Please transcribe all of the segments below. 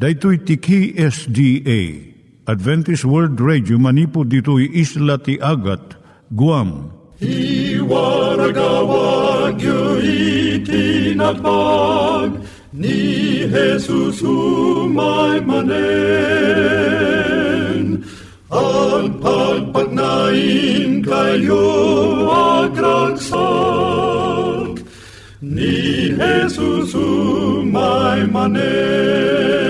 Daitui tiki SDA Adventist World Radio manipud ditui isla ti Agat Guam. I waragawag itinatpag ni Jesus umay manen. Ang pagpagnain kayo agkansak ni Jesus umay manen.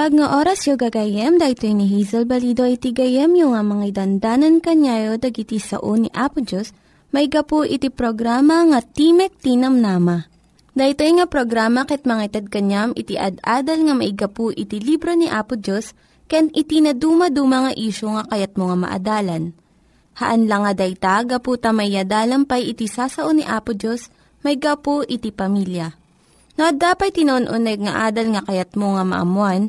Naimbag nga oras yung gagayem, dahil ni Hazel Balido iti gayem yung nga mga dandanan kanyayo dagiti sao ni Apo Diyos, may gapu iti programa nga Timek Tinam Nama. Dahito nga programa ket mga itad kanyam iti ad-adal nga may gapu iti libro ni Apo Diyos, ken iti na dumaduma nga isyo nga kayat mo nga maadalan. Haan lang nga dayta, gapu tamay pay iti sasao ni Apo Diyos, may gapu iti pamilya. No, dapat tinon-uneg nga adal nga kayat mo nga maamuan,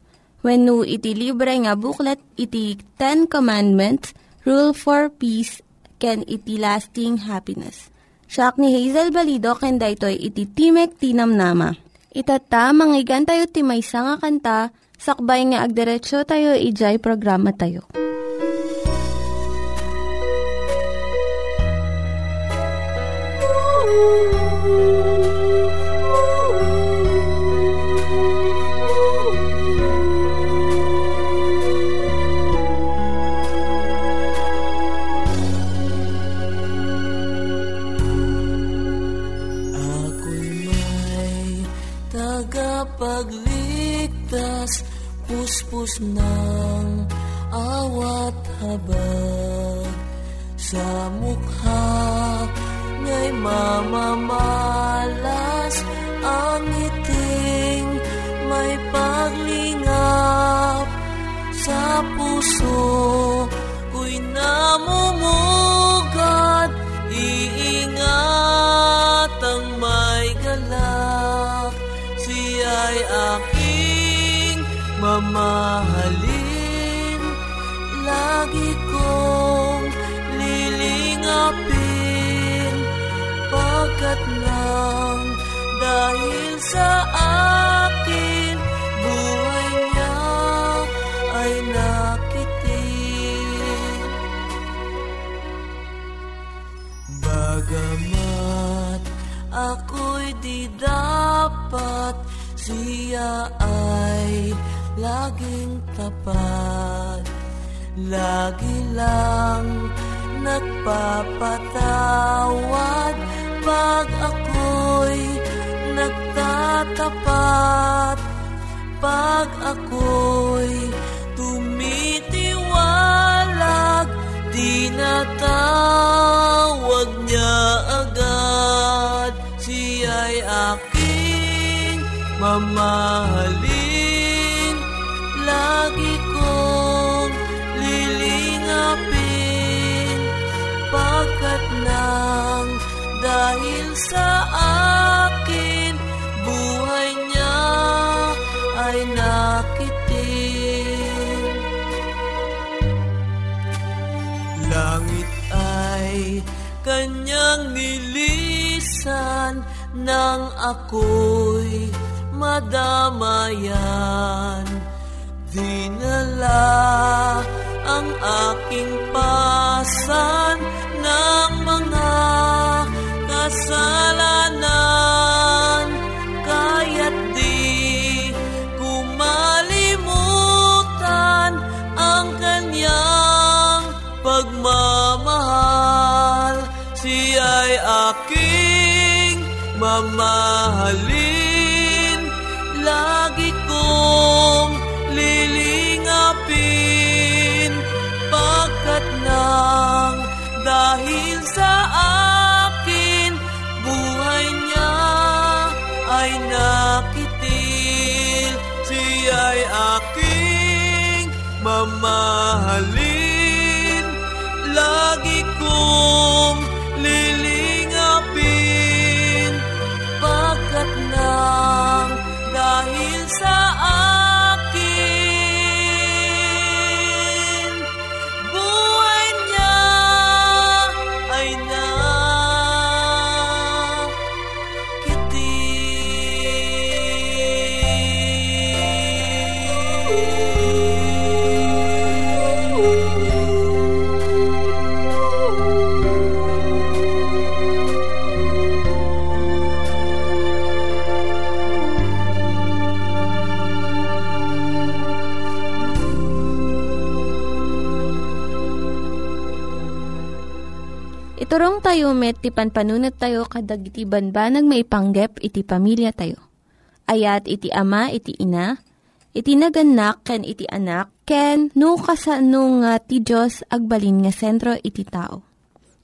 When no iti libre nga booklet, iti Ten Commandments, Rule for Peace, can iti lasting happiness. Siya ni Hazel Balido, ken daytoy iti Timek Tinam Nama. Itata, manggigan tayo timaysa nga kanta, sakbay nga agderetsyo tayo, ijay programa tayo. Puspos ng awat habag. Sa mukha nga'y mamamalas ang ngiting may paglingap sa puso ko'y namumugad mamahalin lagi kong lilingapin. Pagkat nang dahil sa akin buhay niya ay nakitin. Bagamat ako'y di dapat siya ay laging tapat Lagi lang nagpapatawad. Pag ako'y nagtatapat Pag ako'y tumitiwalag Tinatawag niya agad. Siya'y aking mamahalin Lagi kong lilingapin Pagkat nang dahil sa akin Buhay ay nakitin Langit ay kanyang nilisan nang ako'y madamayan. Dinala ang aking pasan ng mga kasalanan. Kaya't di kumalimutan ang kanyang pagmamahal. Siya'y aking mamahal mamahalin, Met, ti panpanunat tayo kadag iti banbanag maipanggep iti pamilya tayo. Ayat iti ama, iti ina, iti naganak, ken iti anak, ken no, kasano nga ti Diyos agbalin nga sentro iti tao.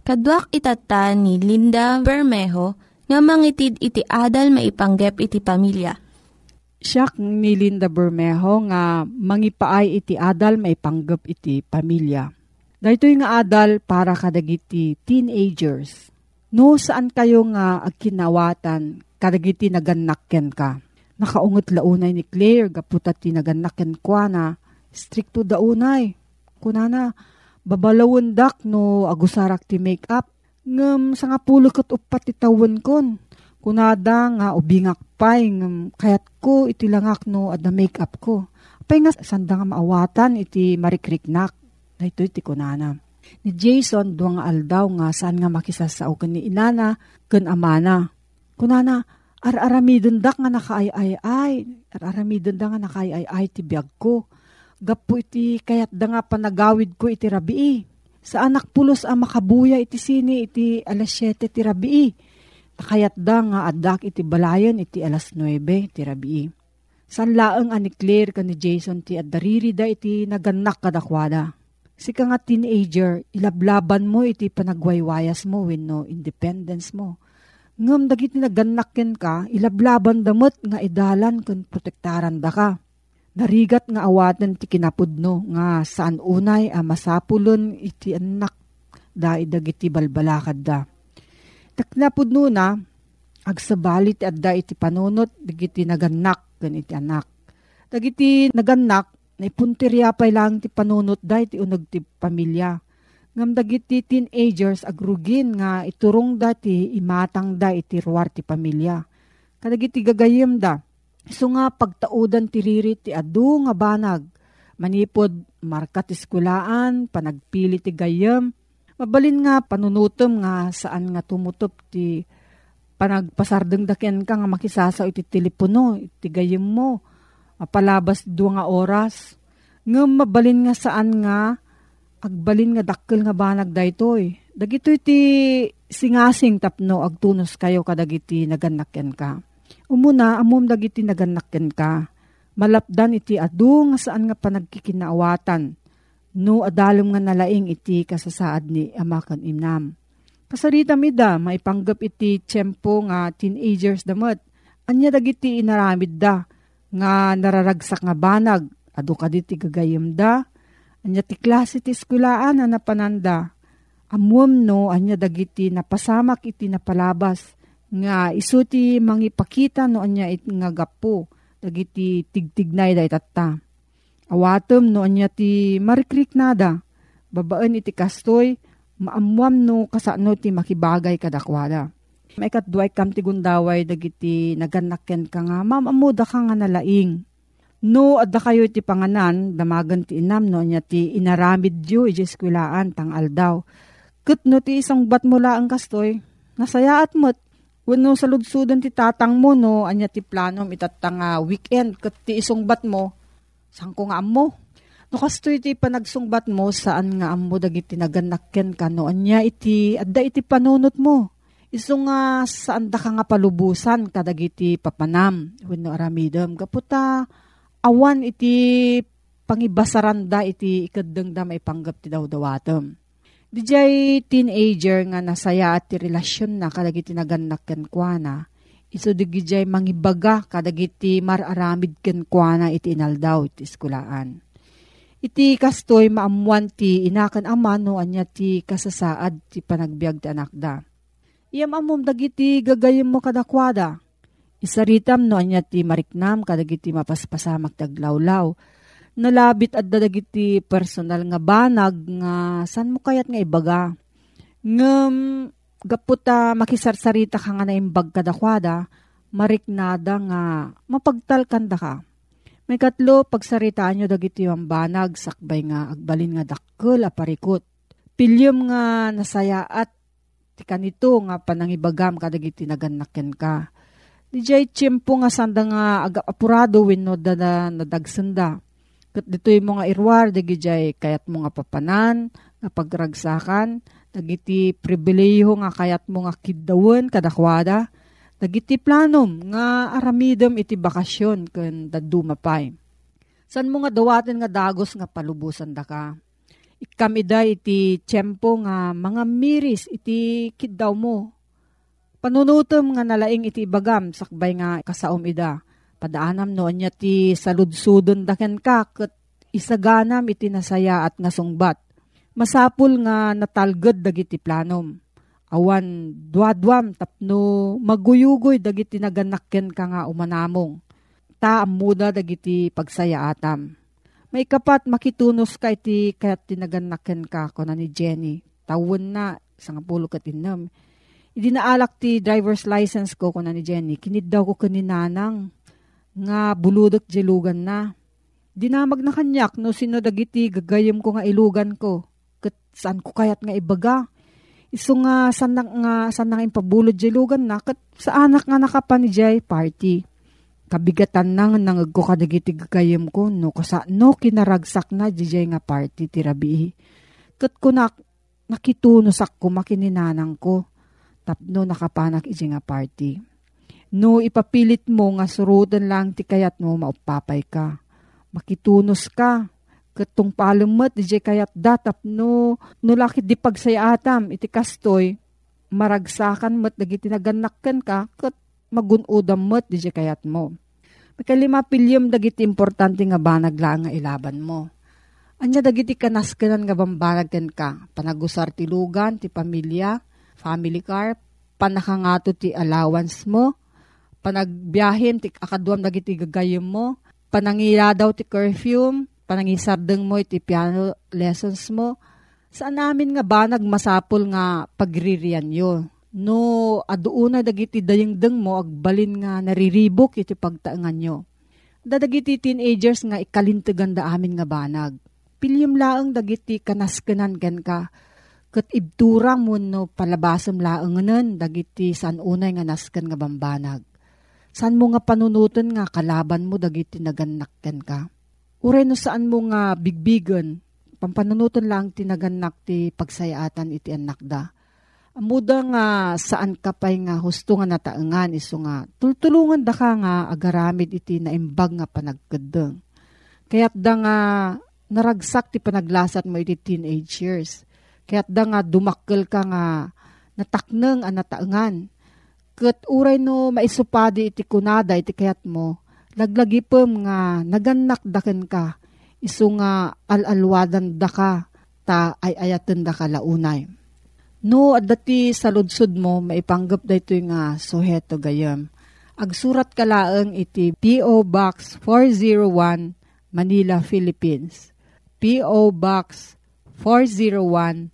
Kaduak itata ni Linda Bermejo nga mangitid iti adal maipanggep iti pamilya. Siya ni Linda Bermejo nga mangipaay iti adal maipanggep iti pamilya. Dahito nga adal para kadagiti teenagers. No saan kayo nga agkinawatan kadagiti naganakken ka. Nakaungot launay ni Claire gaputat ti naganakken kwa na stricto daunay. Kunana, babalawon dak no agusarak ti make-up. Ngam sa nga pulo kat upat ti tawon kon. Kunada nga ubingak pay ngam kayat ko iti langak no ada make-up ko. Apay nga sanda nga maawatan iti marikriknak. Dahito iti kunana. Ni Jason, duwang aldaw nga saan nga makisasao kan ni inana, kan amana. Kunana, ar-aramidon dak nga nakaay-ay-ay. Ar-aramidon da nga nakaay-ay-ay ti biyag ko. Gapo iti kayat da nga panagawid ko iti rabii. Sa anak pulos ang makabuya iti sini iti alas 7 ti rabii. Kayat da nga adak iti balayan iti alas 9 ti rabii. San laeng ani Claire kan ni Jason ti adariri da iti naganak kadakwada. Sika nga teenager, ilablaban mo iti panagwaywayas mo wenno independence mo. Ngam dagiti naganakken ka, ilablaban damot nga idalan kun protektaran da ka. Narigat nga awatan ti kinapudno nga saan unay a masapulon iti anak da idagiti balbalakad da. Taknapudno na, agsabalit adda iti panunot dagiti naganak kan iti anak. Dagiti naganak naipuntirya pa lang ti panunot da iti unag ti pamilya. Ngam dagiti teenagers agrugin nga iturong da ti imatang da iti ruwar ti pamilya. Kadagiti gagayem da. So nga pagtaudan ti riri ti adu nga banag. Manipod markat iskulaan, panagpili ti gayem. Mabalin nga panunutom nga saan nga tumutop ti panagpasardeng daken ka nga makisasaw iti telepono, iti gayem mo apalabas dua nga oras. Ngam mabalin nga saan nga, agbalin nga dakkel nga banag daytoy. Dagito iti singasing tapno agtunos kayo kadagiti naganakken ka. Umuna, amom dagiti naganakken ka. Malapdan iti adu nga saan nga panagkikinaawatan. No adalom nga nalaing iti kasasaad ni amakan inam. Kasarita mida, maipanggap iti tiyempo nga teenagers damot. Anya dagiti inaramid da nga nararagsak nga banag, adu ka ti gagayem da, anya ti klase ti eskulaan na napananda, amuam no, anya dagiti napasamak iti napalabas, nga isu ti mangipakita no anya it nga gapo, dagiti tigtignay da itata. Awatom no anya ti marikrik nada, babaan iti kastoy, maamuam no kasano ti makibagay kadakwada. May katduay kam ti gundaway dagiti naganakken ka nga, ma'am ka nga nalaing. No, adda kayo ti panganan, damagan ti inam no, niya ti inaramid diyo, iji eskwilaan, tang aldaw. Kat no ti isang bat mo laang kastoy, nasayaat mo't, wano sa lugsudan ti tatang mo no, anya ti planom itatang uh, weekend, kat ti isang bat mo, saan ko nga mo? No kastoy iti panagsungbat mo, saan nga amo dagiti naganakken ka no, anya iti, adda iti panunot mo Iso nga saan da ka nga palubusan kadagiti papanam wenno aramidem kaputa awan iti pangibasaranda iti ikaddeng da may panggap ti dawdawatem. Dijay teenager nga nasaya at ti relasyon na kadagiti naganak ken kuana. Iso digijay mangibaga kadagiti mararamid ken kuana iti inaldaw iti eskulaan. Iti kastoy maamuan ti inakan ama no anya ti kasasaad ti panagbiag ti anak da. Iyam amom dagiti gagayem mo kadakwada. Isaritam no anya ti mariknam kadagiti mapaspasamak taglawlaw nalabit at dadagiti personal nga banag nga san mo kayat nga ibaga. Ngem gaputa makisarsarita ka nga na imbag kadakwada, mariknada nga mapagtalkan da ka. May katlo, pagsaritaan nyo dagiti yung banag, sakbay nga agbalin nga dakkel aparikot. Pilyom nga nasaya at ti kanito nga panangibagam kadagiti naganakken ka. Di jay tiyempo nga sanda nga agapurado wenno da nadagsanda Kat dito'y mga irwar, dagijay kayat mo nga papanan, nga pagragsakan, dagiti pribileho nga kayat mo nga kiddawen kadakwada, dagiti planom nga aramidem iti bakasyon ken daddu mapay. San mo nga dawaten nga dagos nga palubusan da ka? Ikamida iti tiyempo nga mga miris iti kiddaw mo. Panunutom nga nalaing iti bagam sakbay nga kasaom ida Padaanam no anya ti saludsudon daken ka ket isaganam iti nasaya at nasungbat. Masapul nga natalged dagiti planom. Awan duadwam tapno maguyugoy dagiti naganakken ka nga umanamong. Ta amuda dagiti pagsaya atam. May kapat makitunos ka iti kayat tinaganakken ka ko na ni Jenny. Tawon na, isang pulo katinam. Idi naalak ti driver's license ko ko na ni Jenny. Kinid ko kaninanang nga buludot jilugan na. Dinamag na kanyak no sino dagiti gagayem ko nga ilugan ko. Kat saan ko kayat nga ibaga. Iso nga sanang nga sanang impabulod jilugan na kat sa anak nga nakapan ni Jay party. Kabigatan nang nangag ko kadagiti gagayem ko no kasa no kinaragsak na jay nga party tirabi. Kat ko na nakitunosak ko makininanang ko tapno nakapanak iji nga party No ipapilit mo nga surutan lang ti kayat mo maupapay ka. Makitunos ka. Katong palumat di kayat datap no, no lakit di pagsayatam iti kastoy maragsakan mat dagiti naganakkan ka kat magunudam mat di kayat mo. Makalima pilyom dagiti importante nga banag lang nga ilaban mo. Anya dagiti kanaskanan nga bambanag ken ka. Panagusar ti lugan, ti pamilya, family car, panakangato ti allowance mo, panagbiyahin ti akaduam dagiti gagayem mo, panangila daw ti curfew, panangisardeng mo iti piano lessons mo, saan namin nga ba nagmasapol nga pagririan yo. No, aduuna dagiti dayengdeng mo agbalin nga nariribok iti pagtaangan nyo. Dadagiti teenagers nga ikalintegan da amin nga banag. Pilyam laang dagiti kanaskanan gan ka. Kat ibturang mo no palabasam laanganan dagiti san unay nga naskan nga bambanag. Saan mo nga panunutan nga kalaban mo dagiti naganakken ka? Uray no saan mo nga bigbigan, pampanunutan lang tinaganak ti pagsayaatan iti anak da. Amuda nga saan ka pa'y nga husto nga nataengan iso nga tultulungan da ka nga agaramid iti naimbag nga panagkadeng. Kaya't da nga naragsak ti panaglasat mo iti teenage years. Kaya't da nga dumakkel ka nga natakneng ang nataengan Kat uray no maisupadi iti kunada iti kayat mo, laglagipem nga naganak daken ka, iso nga alalwadan da ka, ta ay ayaten da ka launay. No, at dati sa ludsud mo, maipanggap da ito nga suheto gayam. Agsurat ka laeng iti P.O. Box 401, Manila, Philippines. P.O. Box 401,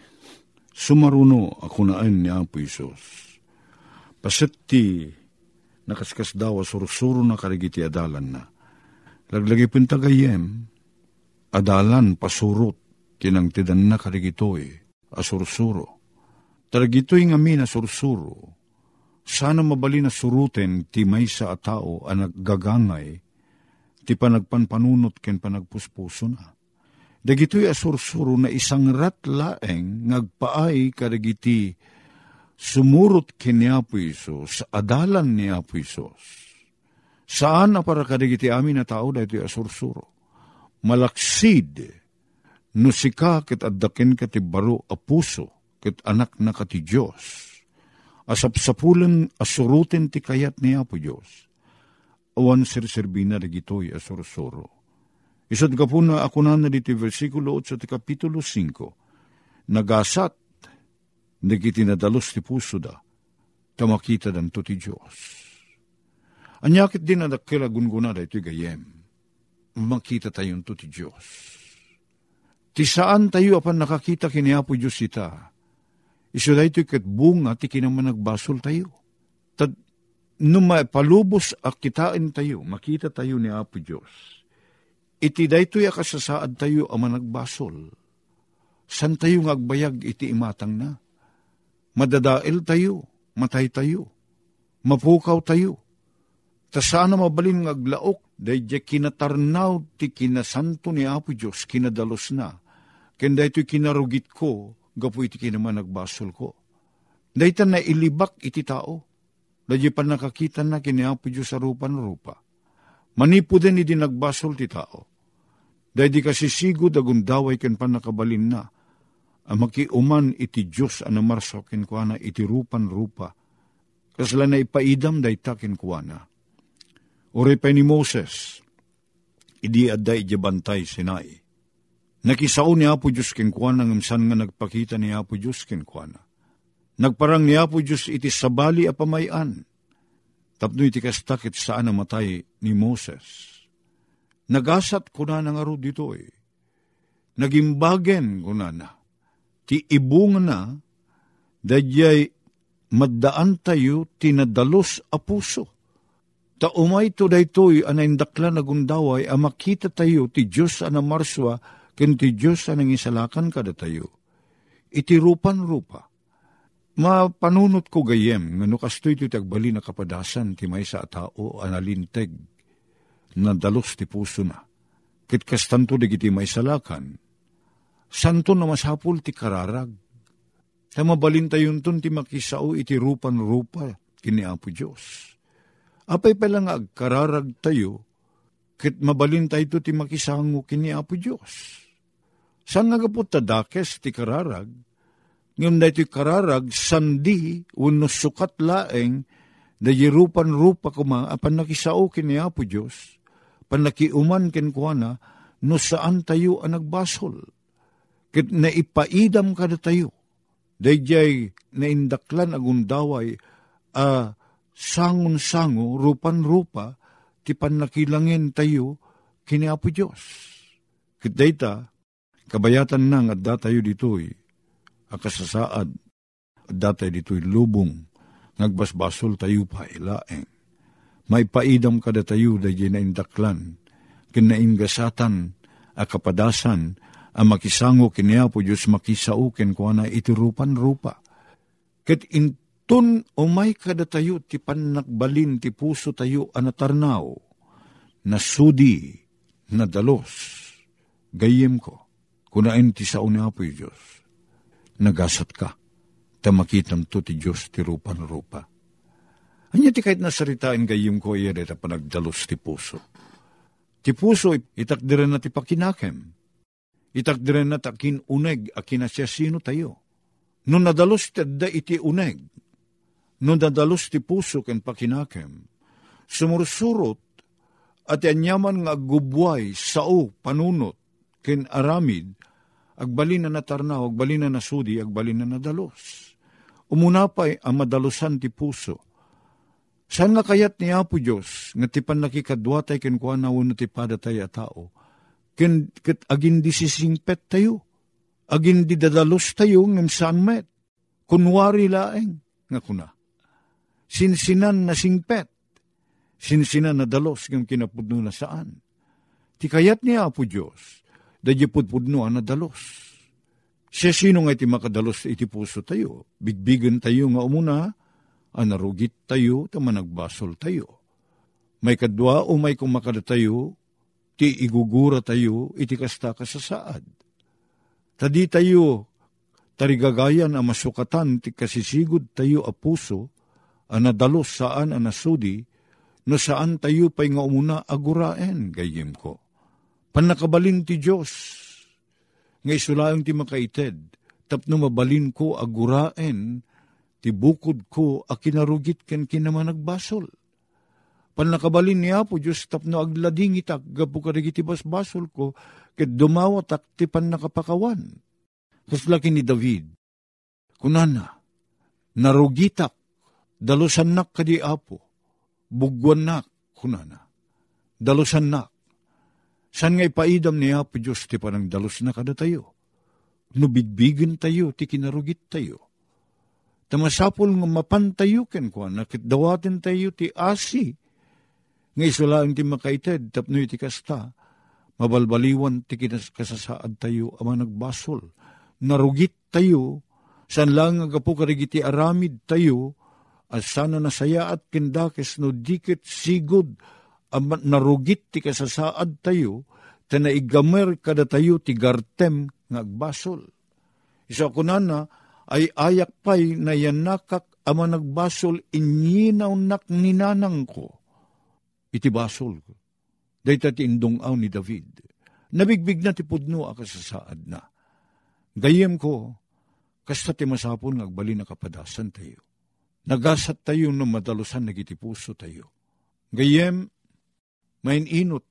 sumaruno ako naan ni Apo Isos. Pasit ti nakaskas daw surusuro na karigiti adalan na. Laglagi pintagayem, adalan pasurot kinang tidan na karigitoy asursuro Taragitoy nga mi na sursuro, sana mabali na suruten ti may sa atao ang naggagangay, ti panagpanpanunot ken panagpuspuso na. Dagitoy asursuro na isang ratlaeng ngagpaay kadagiti sumurot ken ni Apo Isos, adalan ni Apo Isos. Saan na para kadagiti amin na tao dahito asursuro? Malaksid, no sika ket addaken ka ti baro a puso, ket anak na kati Diyos. Asapsapulan asurutin ti kayat ni Apo Diyos. Awan sirsirbina dagitoy asursuro. Isad ka po na ako na diti versikulo 8 ti kapitulo 5. Nagasat, nagiti nadalos ti puso da, tamakita dan to ti Diyos. Anyakit din na dakila gungguna da ito gayem. Makita tayo to ti Diyos. Ti saan tayo apan nakakita kini Apo Diyos ita, Iso da ito kat bunga ti kinaman nagbasol tayo. Tad, nung palubos ak kitain tayo, makita tayo ni Apo Diyos. Iti da ito kasasaad tayo ama nagbasol. San tayo ngagbayag iti imatang na? Madadael tayo, matay tayo, mapukaw tayo. Ta sana mabalin ngaglaok, dahil kinatarnaw ti kinasanto ni Apo Diyos, kinadalos na. Kenda ito'y kinarugit ko, gapu iti kinaman nagbasol ko. Daytan na ilibak iti tao. Dadya pa nakakita na kiniapo Diyos sa rupan rupa. Manipo din iti nagbasol ti tao. Dahil di kasi sigod agundaway ken pa nakabalin na. Ang makiuman iti Diyos ang namarsokin ko na iti rupan rupa. Kasla na ipaidam day takin ko na. Uri pa ni Moses, idi aday bantay sinai Nakisao ni Apo Diyos kenkwana ng imsan nga nagpakita ni Apo Diyos kenkwana. Nagparang ni Apo Diyos iti sabali a pamayan. Tapno iti kastakit saan namatay ni Moses. Nagasat ko na nga aro dito eh. Nagimbagen ko na na. Ti ibung na, dadyay maddaan tayo tinadalos a puso. Ta umay to daytoy anayndakla na gundaway a makita tayo ti Diyos anamarswa ken ti Diyos anang isalakan kada tayo. Iti rupan-rupa. Mapanunot ko gayem, nga no kastoy ti tagbali na kapadasan ti may sa tao analinteg, na dalos ti puso na. Kit kastanto di kiti may salakan, santo na masapul ti kararag. Ta mabalin tayon ton ti makisao iti rupan-rupa kini Apo Diyos. Apay pala nga agkararag tayo, kit mabalin tayo ti makisango kini Apo Diyos. San nga kapot tadakes ti kararag, ngam na iti kararag, sandi, uno sukat laeng, da yerupan rupa kuma, apan nakisao kini Apo Diyos, panakiuman ken kuana, no saan tayo ang nagbasol. Kit naipaidam kada tayo, dayjay naindaklan agundaway, a uh, sangon-sango, rupan-rupa, ti panakilangin tayo kini Apo Diyos. Kit dayta, Kabayatan nang at datayo ditoy, akasasaad, at datay ditoy lubong, nagbasbasol tayo pa ilaeng. May paidam kada tayo da na indaklan, kinaingasatan, a kapadasan, a makisango kiniya po Diyos makisauken ko na itirupan rupa. Ket intun umay kada tayo ti panakbalin ti puso tayo anatarnaw, na sudi, na dalos, gayem ko Kunain ti sao ni Apo Diyos. Nagasat ka. Tamakitam to ti Diyos ti rupa na rupa. Anya ti kahit nasaritain gayim ko iya deta panagdalos ti puso. Ti puso itakdiren na ti pakinakem. Itakdiren na takin uneg a kinasya sino tayo. No nadalos ti da iti uneg. no dadalos ti puso ken pakinakem, sumursurot at anyaman nga gubway, sao, panunot, ken aramid, agbalin na natarnaw, agbalin na nasudi, agbalin na nadalos. Umunapay ang madalusan ti puso. Saan nga kayat ni Apo Diyos, nga ti panakikadwa tayo ken kuha na uno ti padatay a tao, ken ket agin di sisingpet tayo, agin di dadalos tayo ngem saan met, kunwari laeng, nga kuna. Sinsinan na singpet, sinsinan na dalos ngem kinapudno na saan. Ti kayat ni Apo Diyos, dadya pudpudno na dalos. Siya sino nga iti makadalos iti puso tayo, bigbigan tayo nga umuna, anarugit tayo, tama nagbasol tayo. May kadwa o may kumakada tayo, ti igugura tayo, iti kasta kasasaad. Tadi tayo, tarigagayan ang masukatan, ti kasisigod tayo a puso, anadalos saan anasudi, no saan tayo pa'y nga umuna aguraen, gayim ko. Panakabalin ti Diyos, nga isulayang ti makaited, tapno mabalin ko aguraen, ti bukod ko a kinarugit ken kinaman nagbasol. Panakabalin niya po Diyos tapno aglading itak, gapu karigiti basbasol ko, ket dumawatak ti panakapakawan. Kaslaki ni David, kunana, narugitak, dalusan nak kadi apo, bugwan nak, kunana, dalusan nak, San nga ipaidam niya po Diyos ti panang dalos na kada tayo. Nubigbigan tayo, ti kinarugit tayo. Tamasapol nga mapan tayo ken kwa, nakit dawatin tayo ti asi. Nga isulaang ti makaited, tapno ti kasta. Mabalbaliwan ti kasasaad tayo, ama nagbasol. Narugit tayo, san lang nga gapo karigiti aramid tayo, at sana nasaya at kindakes no dikit sigod, narugit ti kasasaad tayo, ta naigamer kada tayo ti gartem nga agbasol. Isa kunana, ay ayak pay na yanakak ama nagbasol inyinaw nak ninanang ko. Iti basol ko. Dahita ti indong aw ni David. Nabigbig na ti pudno a kasasaad na. Gayem ko, kasta ti masapon ngagbali na kapadasan tayo. Nagasat tayo no madalusan nagiti puso tayo. Gayem, main inot,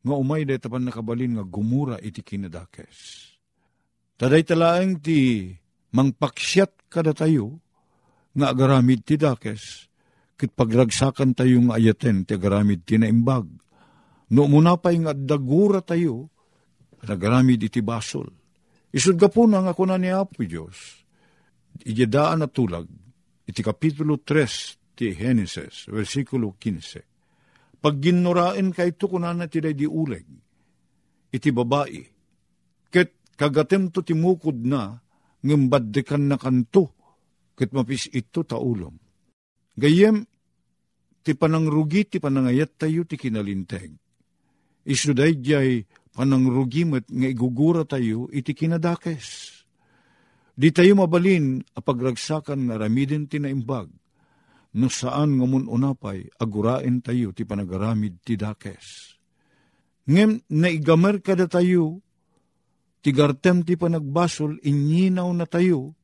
nga umay day tapan nakabalin nga gumura iti kinadakes. Taday talaang ti mangpaksyat kada tayo, nga agaramid ti dakes, kit pagragsakan tayo nga ayaten ti agaramid ti naimbag. No muna pa nga dagura tayo, nagaramid iti basol. Isud ka po na nga kuna ni Apo Diyos, ijadaan na tulag, iti kapitulo 3 ti Genesis, versikulo 15 pag ginurain kay ito kunan na di uleg, iti babae, ket kagatem to timukod na, ngembaddekan na kanto, ket mapis ito taulom. Gayem, ti panangrugi ti panangayat tayo ti kinalinteg. Isuday jay panangrugi met nga igugura tayo iti kinadakes. Di tayo mabalin apagragsakan nga ramidin ti naimbag no saan ngamun unapay agurain tayo ti panagaramid ti dakes. Ngem naigamer kada tayo, ti gartem ti panagbasol, inyinaw na tayo,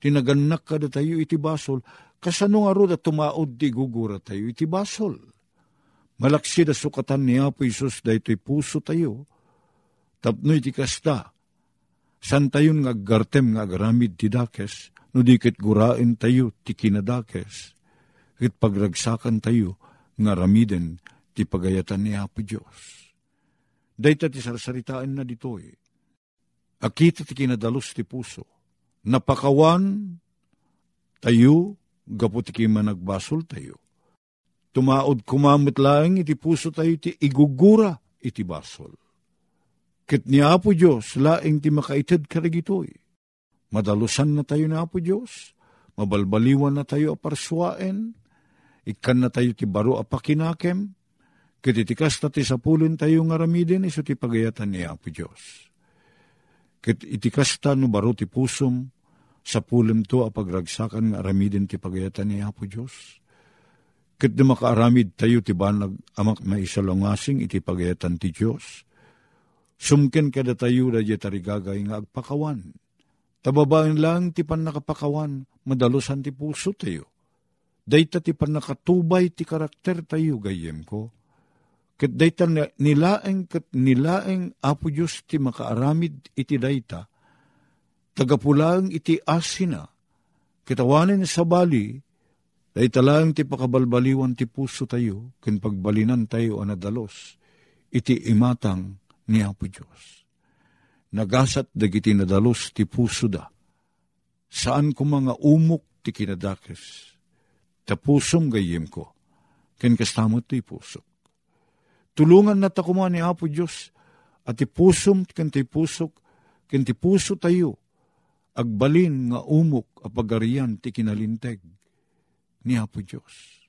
tinaganak kada tayo iti basol, kasano nga ro da tumaod ti gugura tayo iti basol. Malaksi da sukatan ni Apo Isus da ito'y puso tayo, tapno iti kasta, san tayon nga gartem nga agaramid ti dakes, no dikit gurain tayo ti kinadakes ket pagragsakan tayo nga ramiden ti pagayatan ni Apo Diyos. Dayta ti sarsaritaan na ditoy. Akita ti kinadalos ti puso. Napakawan tayo, gapu ti kimanagbasol tayo. Tumaod kumamit lang iti puso tayo ti igugura iti basol. Ket ni Apo Diyos, laing ti makaited karigitoy. Madalusan na tayo na Apo Diyos, mabalbaliwan na tayo aparswaen, ikan na tayo ti baro a pakinakem, kititikas na ti sapulin tayo nga ramidin, iso ti pagayatan ni Apo Diyos. Kit itikas ta no baro ti pusom, sapulin to a pagragsakan nga ramidin ti pagayatan ni Apo Diyos. Kit na makaaramid tayo ti banag amak maisalongasing iti pagayatan ti Diyos. Sumken kada tayo da tarigagay nga agpakawan. Tababain lang ti pan nakapakawan, madalusan ti puso tayo dayta ti panakatubay ti karakter tayo gayem ko. Kat dayta nilaeng kat nilaeng Apo Diyos ti makaaramid iti dayta, tagapulang iti asina, kitawanin sa bali, dayta lang ti pakabalbaliwan ti puso tayo, ken pagbalinan tayo anadalos, iti imatang ni Apo Diyos. Nagasat dagiti nadalos ti puso da, saan ko mga umok ti kinadakes, tapusom gayem ko, ken kastamot ti pusok. Tulungan na ta kuma ni Apo Diyos, at ti pusom ken ti pusok, ken ti puso tayo, agbalin nga umok a pagarian ti kinalinteg ni Apo Diyos.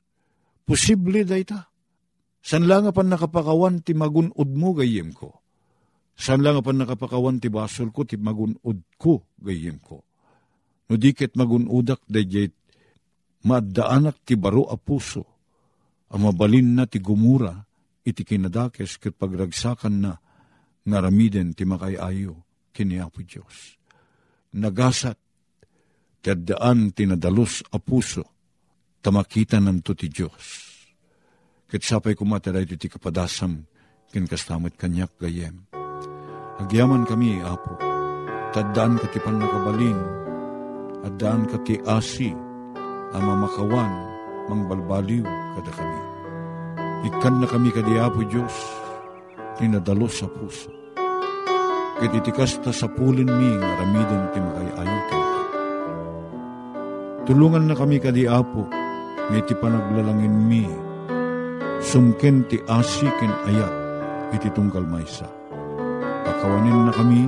Posible da ita. San lang pan nakapakawan ti magunod mo gayem ko. San lang pan nakapakawan ti basol ko ti magunod ko gayem ko. No dikit magunodak da maddaanak ti baro a puso, ang mabalin na ti gumura, iti kinadakes ket pagragsakan na, ngaramiden ti makayayo, kini Apo Diyos. Nagasat, terdaan tinadalos a puso, tamakita nanto ti Diyos. Ket sapay kumataray ti kapadasam, kin kastamot kanyak gayem. Agyaman kami, Apo, taddaan ka ti panakabalin, addaan ka ti asi, ama makawan, mangbalbaliw kada kami. Ikan na kami kadiapo Diyos, tinadalo sa puso. Kititikas ta sa pulin mi nga ramiden ti makayayo ka. Tulungan na kami kadiapo, nga iti panaglalangin mi, sumken ti asikin ayat, iti tungkal maysa. Pakawanin na kami,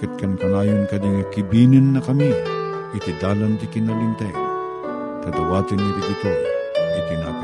ket kan kanayon ka kibinin na kami, iti dalan ti kinalintay Kadawatin ni Rigitoy, itinagan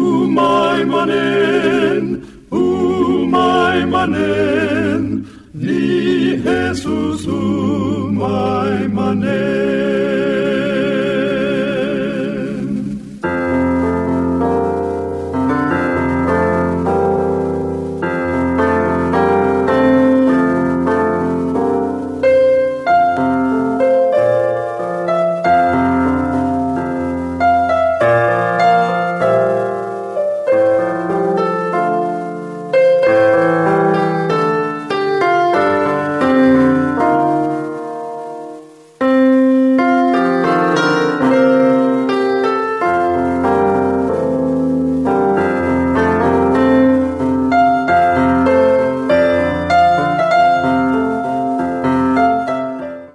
umaimanen, umaimanen, ni Jesus umaimanen.